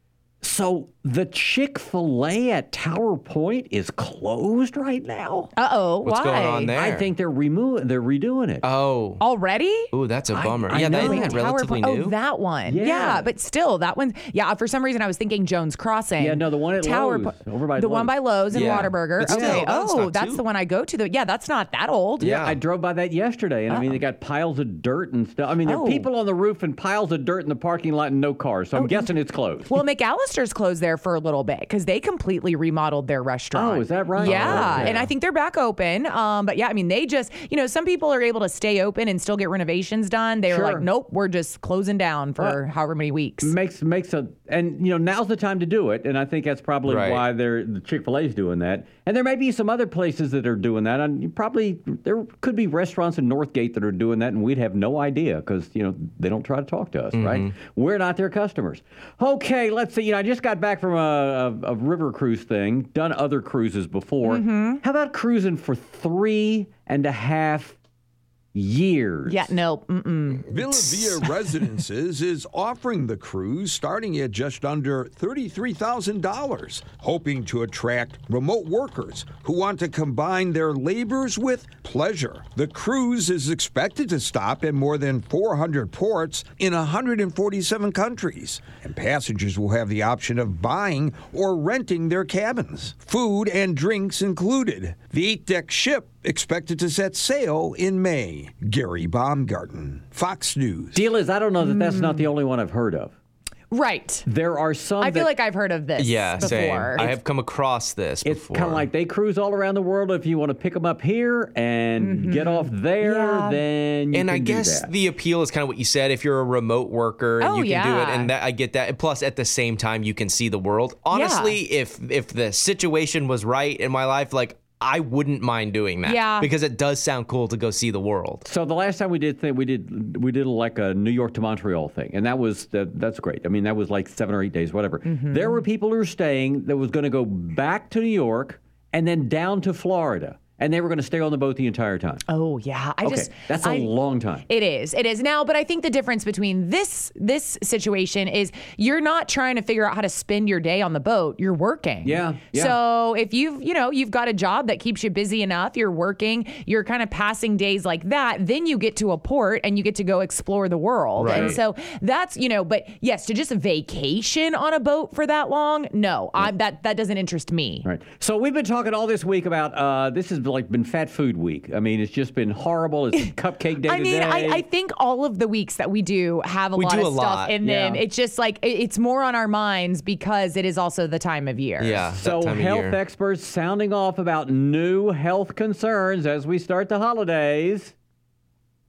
Speaker 9: so the Chick Fil A at Tower Point is closed right now.
Speaker 3: Uh oh.
Speaker 11: What's
Speaker 3: why?
Speaker 11: going on there?
Speaker 9: I think they're remo- they're redoing it.
Speaker 11: Oh.
Speaker 3: Already?
Speaker 11: Ooh, that's a
Speaker 9: I-
Speaker 11: bummer.
Speaker 9: I
Speaker 11: yeah,
Speaker 9: know.
Speaker 11: that
Speaker 9: Wait,
Speaker 11: isn't
Speaker 3: Tower
Speaker 11: relatively
Speaker 3: Point-
Speaker 11: new.
Speaker 3: Oh, that one.
Speaker 9: Yeah.
Speaker 3: but still, that one. Yeah, for some reason, I was thinking Jones Crossing.
Speaker 9: Yeah, no, the one at
Speaker 3: Tower
Speaker 9: Lowe's,
Speaker 3: Po-
Speaker 9: over by
Speaker 3: the one
Speaker 9: Lowe's.
Speaker 3: by Lowe's in
Speaker 11: Yeah.
Speaker 3: Whataburger.
Speaker 11: But still,
Speaker 3: okay.
Speaker 11: that's
Speaker 3: oh,
Speaker 11: not
Speaker 3: that's
Speaker 11: too-
Speaker 3: the one I go to. The, yeah, that's not that old.
Speaker 9: Yeah, I drove by that yesterday, and I mean,
Speaker 3: Oh.
Speaker 9: they got piles of dirt and stuff. I mean, there are
Speaker 3: Oh.
Speaker 9: people on the roof and piles of dirt in the parking lot and no cars. So I'm guessing it's closed.
Speaker 3: Well, McAlister's closed there for a little bit because they completely remodeled their restaurant.
Speaker 9: Oh, is that right?
Speaker 3: Yeah,
Speaker 9: Oh, okay.
Speaker 3: and I think they're back open. Um, but yeah, I mean, they just, you know, some people are able to stay open and still get renovations done. They were like, nope, we're just closing down for
Speaker 9: Well,
Speaker 3: however many weeks.
Speaker 9: makes makes a and you know now's the time to do it and i think that's probably
Speaker 11: Right.
Speaker 9: why they're the chick-fil-a's doing that and there may be some other places that are doing that and probably there could be restaurants in northgate that are doing that and we'd have no idea because you know they don't try to talk to us right we're not their customers okay let's see you know i just got back from a, a, a river cruise thing done other cruises before. Mm-hmm. How about cruising for three and a half years
Speaker 3: Yeah, no, mm-mm.
Speaker 17: Villa Vie Residences is offering the cruise starting at just under $33,000, hoping to attract remote workers who want to combine their labors with pleasure. The cruise is expected to stop in more than 400 ports in 147 countries, and passengers will have the option of buying or renting their cabins. Food and drinks included. The eight deck ship expected to set sail in May. Gary Baumgarten, Fox News.
Speaker 9: deal is i don't know that that's not the only one i've heard of
Speaker 3: right.
Speaker 9: there are some
Speaker 3: I feel
Speaker 9: that-
Speaker 3: like I've heard of this
Speaker 11: yeah,
Speaker 3: before.
Speaker 11: same. I have come across this
Speaker 9: It's
Speaker 11: before.
Speaker 9: kind of like they cruise all around the world. If you want to pick them up here and get off there,
Speaker 3: Mm-hmm. Yeah.
Speaker 9: then you
Speaker 11: and
Speaker 9: can
Speaker 11: I
Speaker 9: do
Speaker 11: guess
Speaker 9: that.
Speaker 11: the appeal is kind of what you said. If you're a remote worker and
Speaker 3: Oh,
Speaker 11: you can do it,
Speaker 3: yeah.
Speaker 11: and that, I get that. And plus, at the same time, you can see the world. Honestly, if if the situation was right in my life, like I wouldn't mind doing that.
Speaker 3: Yeah.
Speaker 11: because it does sound cool to go see the world.
Speaker 9: So the last time we did thing, we did we did like a New York to Montreal thing, and that was that, that's great. I mean, that was like seven or eight days, whatever.
Speaker 3: Mm-hmm.
Speaker 9: There were people who were staying that was going to go back to New York and then down to Florida, and they were going to stay on the boat the entire time.
Speaker 3: oh yeah, I
Speaker 9: okay,
Speaker 3: just
Speaker 9: that's a
Speaker 3: I-
Speaker 9: long time.
Speaker 3: It is. It is now, but I think the difference between this this situation is you're not trying to figure out how to spend your day on the boat. You're working.
Speaker 9: Yeah, yeah.
Speaker 3: So if you've you know you've got a job that keeps you busy enough, you're working, you're kind of passing days like that. Then you get to a port and you get to go explore the world. And so that's you know, but yes, to just vacation on a boat for that long, no, I, that that doesn't interest me.
Speaker 9: Right. So we've been talking all this week about uh, this has like been fat food week. I mean, it's just been horrible. It's been cupcake day
Speaker 3: I mean. I, I think all of the weeks that we do have a
Speaker 11: We
Speaker 3: lot
Speaker 11: do
Speaker 3: of
Speaker 11: a
Speaker 3: stuff
Speaker 11: lot,
Speaker 3: in them. It's just like it- it's more on our minds because it is also the time of year.
Speaker 11: Yeah.
Speaker 9: So,
Speaker 11: that time of
Speaker 9: health
Speaker 11: year.
Speaker 9: experts sounding off about new health concerns as we start the holidays.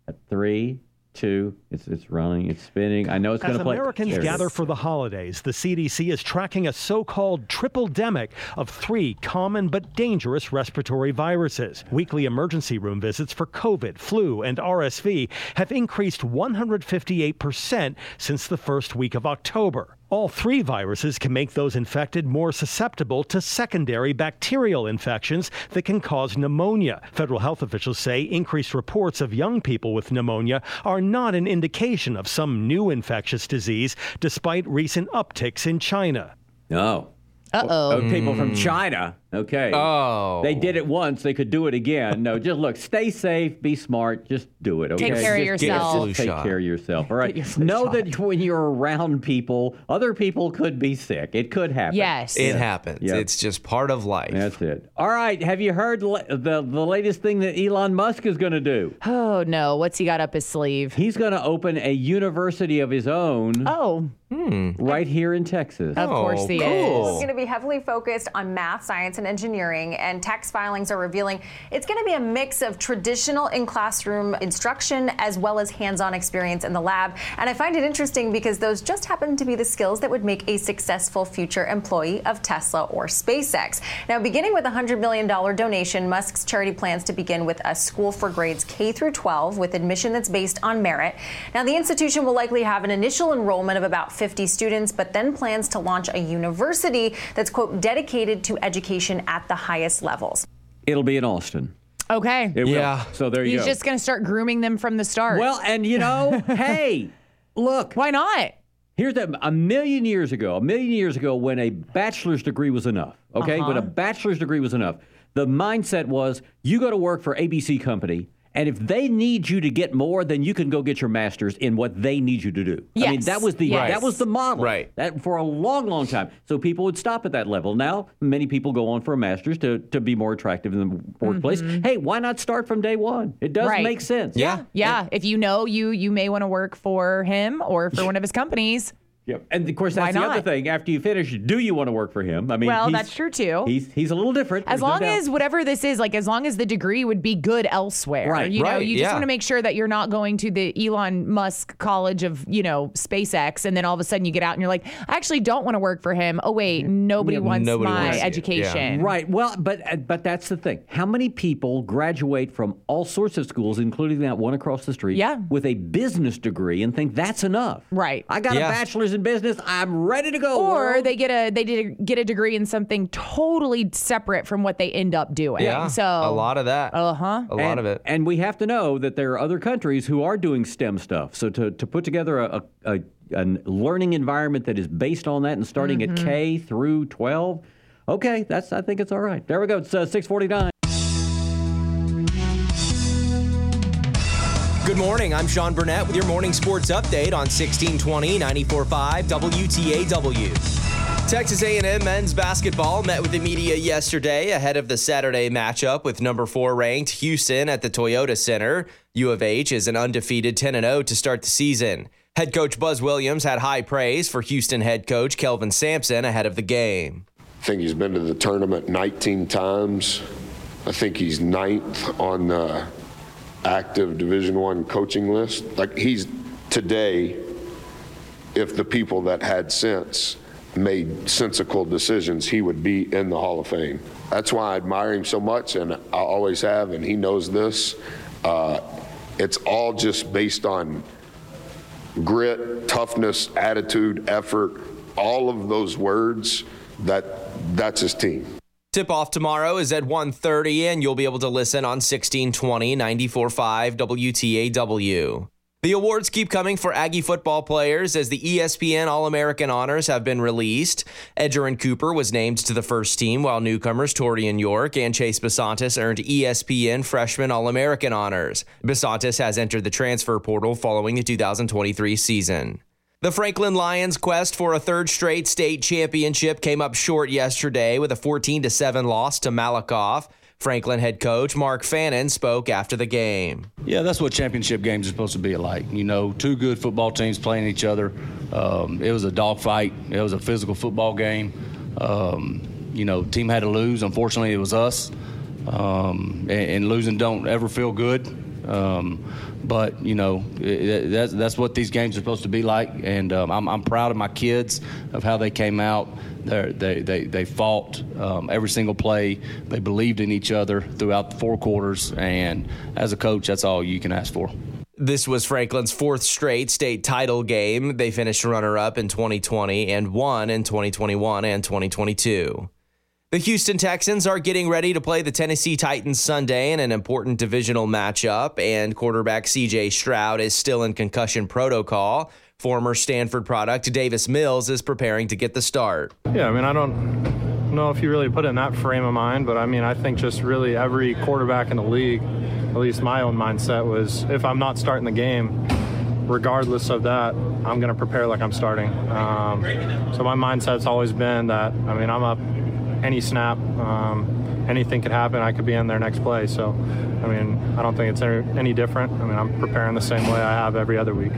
Speaker 9: At three, two, it's it's running, it's spinning. I know it's going to play. As Americans
Speaker 18: gather for the holidays, the CDC is tracking a so called triple demic of three common but dangerous respiratory viruses. Weekly emergency room visits for COVID, flu, and RSV have increased 158% since the first week of October. All three viruses can make those infected more susceptible to secondary bacterial infections that can cause pneumonia. Federal health officials say increased reports of young people with pneumonia are not an indication of some new infectious disease, despite recent upticks in China.
Speaker 9: No.
Speaker 3: Uh-oh.
Speaker 9: Oh, people from hmm. China. Okay.
Speaker 11: Oh.
Speaker 9: They did it once. They could do it again. No, just look. Stay safe. Be smart. Just do it. Okay.
Speaker 3: Take care of
Speaker 9: Just get-
Speaker 3: yourself.
Speaker 9: Just take
Speaker 11: shot.
Speaker 9: care of yourself. All right. Know that when you're around people, other people could be sick. It could happen.
Speaker 3: Yes.
Speaker 11: It happens.
Speaker 9: Yep.
Speaker 11: It's just part of life.
Speaker 9: That's it. All right. Have you heard le- the the latest thing that Elon Musk is going to do?
Speaker 3: Oh no, what's he got up his sleeve?
Speaker 9: He's going to open a university of his own
Speaker 3: Oh, hmm.
Speaker 9: right here in Texas.
Speaker 3: of course oh, he
Speaker 11: cool.
Speaker 3: is.
Speaker 19: It's going to be heavily focused on math, science, and engineering, and tax filings are revealing it's going to be a mix of traditional in classroom instruction as well as hands on experience in the lab. And I find it interesting because those just happen to be the skills that would make a successful future employee of Tesla or SpaceX. Now, beginning with a $100 million donation, Musk's charity plans to begin with a school for grades K through 12 with admission that's based on merit. Now, the institution will likely have an initial enrollment of about 50 students, but then plans to launch a university that's, quote, dedicated to education at the highest levels.
Speaker 9: It'll be in Austin.
Speaker 3: Okay.
Speaker 9: It will.
Speaker 11: Yeah.
Speaker 9: So there you
Speaker 3: He's
Speaker 9: go.
Speaker 3: just going to start grooming them from the start.
Speaker 9: Well, and you know, hey, look.
Speaker 3: why not?
Speaker 9: Here's a, a million years ago, a million years ago, when a bachelor's degree was enough. Okay, when uh-huh. a bachelor's degree was enough, the mindset was you go to work for ABC Company, and if they need you to get more, then you can go get your master's in what they need you to do. I mean, that was the
Speaker 3: Yes.
Speaker 9: that was the model.
Speaker 11: Right.
Speaker 9: That for a long, long time. So people would stop at that level. Now many people go on for a master's to to be more attractive in the workplace. Hey, why not start from day one? It does
Speaker 3: Mm-hmm. Right.
Speaker 9: make sense.
Speaker 11: Yeah.
Speaker 3: Yeah, if you know you you may want to work for him or for one of his companies.
Speaker 9: Yep. And of course,
Speaker 3: Why
Speaker 9: that's the other thing. After you finish, do you want to work for him? I mean,
Speaker 3: Well,
Speaker 9: he's-
Speaker 3: that's true too.
Speaker 9: He's he's a little different.
Speaker 3: As
Speaker 9: there's no
Speaker 3: long as whatever this is, like as long as the degree would be good elsewhere,
Speaker 9: Right,
Speaker 3: You know,
Speaker 11: right,
Speaker 3: you just
Speaker 11: yeah.
Speaker 3: want to make sure that you're not going to the Elon Musk College of, you know, SpaceX, and then all of a sudden you get out and you're like, I actually don't want to work for him. Oh wait, nobody wants
Speaker 11: nobody
Speaker 3: my
Speaker 11: wants you. Yeah.
Speaker 3: education.
Speaker 9: Right. Well, but uh, but that's the thing. How many people graduate from all sorts of schools, including that one across the street,
Speaker 3: Yeah.
Speaker 9: with a business degree and think that's enough?
Speaker 3: Right.
Speaker 9: I got
Speaker 11: Yeah.
Speaker 9: a bachelor's in business. I'm ready to go.
Speaker 3: Or
Speaker 9: world.
Speaker 3: they get a they did get a degree in something totally separate from what they end up doing.
Speaker 11: Yeah.
Speaker 3: So
Speaker 11: a lot of that.
Speaker 3: Uh huh.
Speaker 11: A lot
Speaker 9: and,
Speaker 11: of it.
Speaker 9: And we have to know that there are other countries who are doing STEM stuff. So to, to put together a, a, a learning environment that is based on that and starting
Speaker 3: Mm-hmm.
Speaker 9: at K through 12, okay, that's I think it's all right. There we go. It's uh, 649.
Speaker 11: Morning. I'm Sean Burnett with your morning sports update on 1620 945 WTAW. Texas A&M men's basketball met with the media yesterday ahead of the Saturday matchup with number 4 ranked Houston at the Toyota Center. U of H is an undefeated 10-0 to start the season. Head coach Buzz Williams had high praise for Houston head coach Kelvin Sampson ahead of the game.
Speaker 20: I think he's been to the tournament 19 times. I think he's ninth on the active Division One coaching list. Like he's today, if the people that had sense made sensical decisions, he would be in the Hall of Fame. That's why I admire him so much, and I always have, and he knows this. Uh, it's all just based on grit, toughness, attitude, effort, all of those words. That that's his team.
Speaker 11: Tip off tomorrow is at 1:30 and you'll be able to listen on 1620 945 WTAW. The awards keep coming for Aggie football players as the ESPN All-American honors have been released. Edgerrin Cooper was named to the first team while newcomers Taurean York and Chase Bisontis earned ESPN Freshman All-American honors. Bisontis has entered the transfer portal following the 2023 season. The Franklin Lions' quest for a third straight state championship came up short yesterday with a 14 7 loss to Malakoff. Franklin head coach Mark Fannin spoke after the game.
Speaker 21: Yeah, that's what championship games are supposed to be like. You know, two good football teams playing each other. Um, it was a dogfight. It was a physical football game. Um, you know, team had to lose. Unfortunately, it was us. Um, and, and losing don't ever feel good. Um, but you know, it, that's that's what these games are supposed to be like. And um, I'm, I'm proud of my kids of how they came out. They're, they they they fought um, every single play. They believed in each other throughout the four quarters. And as a coach, that's all you can ask for.
Speaker 11: This was Franklin's fourth straight state title game. They finished runner up in 2020 and won in 2021 and 2022. The Houston Texans are getting ready to play the Tennessee Titans Sunday in an important divisional matchup, and quarterback CJ Stroud is still in concussion protocol. Former Stanford product Davis Mills is preparing to get the start.
Speaker 22: Yeah, I mean, I don't know if you really put it in that frame of mind, but I mean, I think just really every quarterback in the league, at least my own mindset was if I'm not starting the game, regardless of that, I'm going to prepare like I'm starting. Um, so my mindset's always been that, I mean, I'm up any snap. Um, anything could happen. I could be in their next play. So, I mean, I don't think it's any, any different. I mean, I'm preparing the same way I have every other week.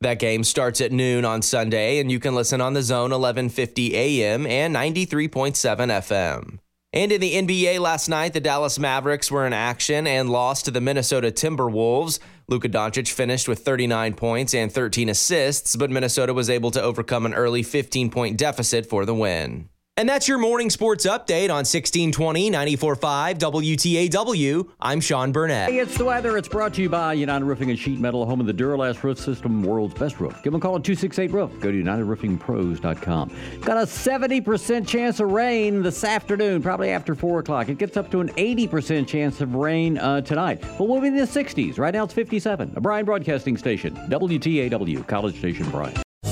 Speaker 11: That game starts at noon on Sunday, and you can listen on the zone 1150 AM and 93.7 FM. And in the NBA last night, the Dallas Mavericks were in action and lost to the Minnesota Timberwolves. Luka Doncic finished with 39 points and 13 assists, but Minnesota was able to overcome an early 15 point deficit for the win. And that's your morning sports update on 1620 945 WTAW. I'm Sean Burnett.
Speaker 9: Hey, it's the weather. It's brought to you by United Roofing and Sheet Metal, home of the Duro-Last Roof System, world's best roof. Give them a call at 268 Roof. Go to UnitedRoofingPros.com. Got a 70% chance of rain this afternoon, probably after 4 o'clock. It gets up to an 80% chance of rain uh, tonight. But we'll be in the 60s. Right now it's 57. A Bryan Broadcasting Station, WTAW, College Station, Bryan.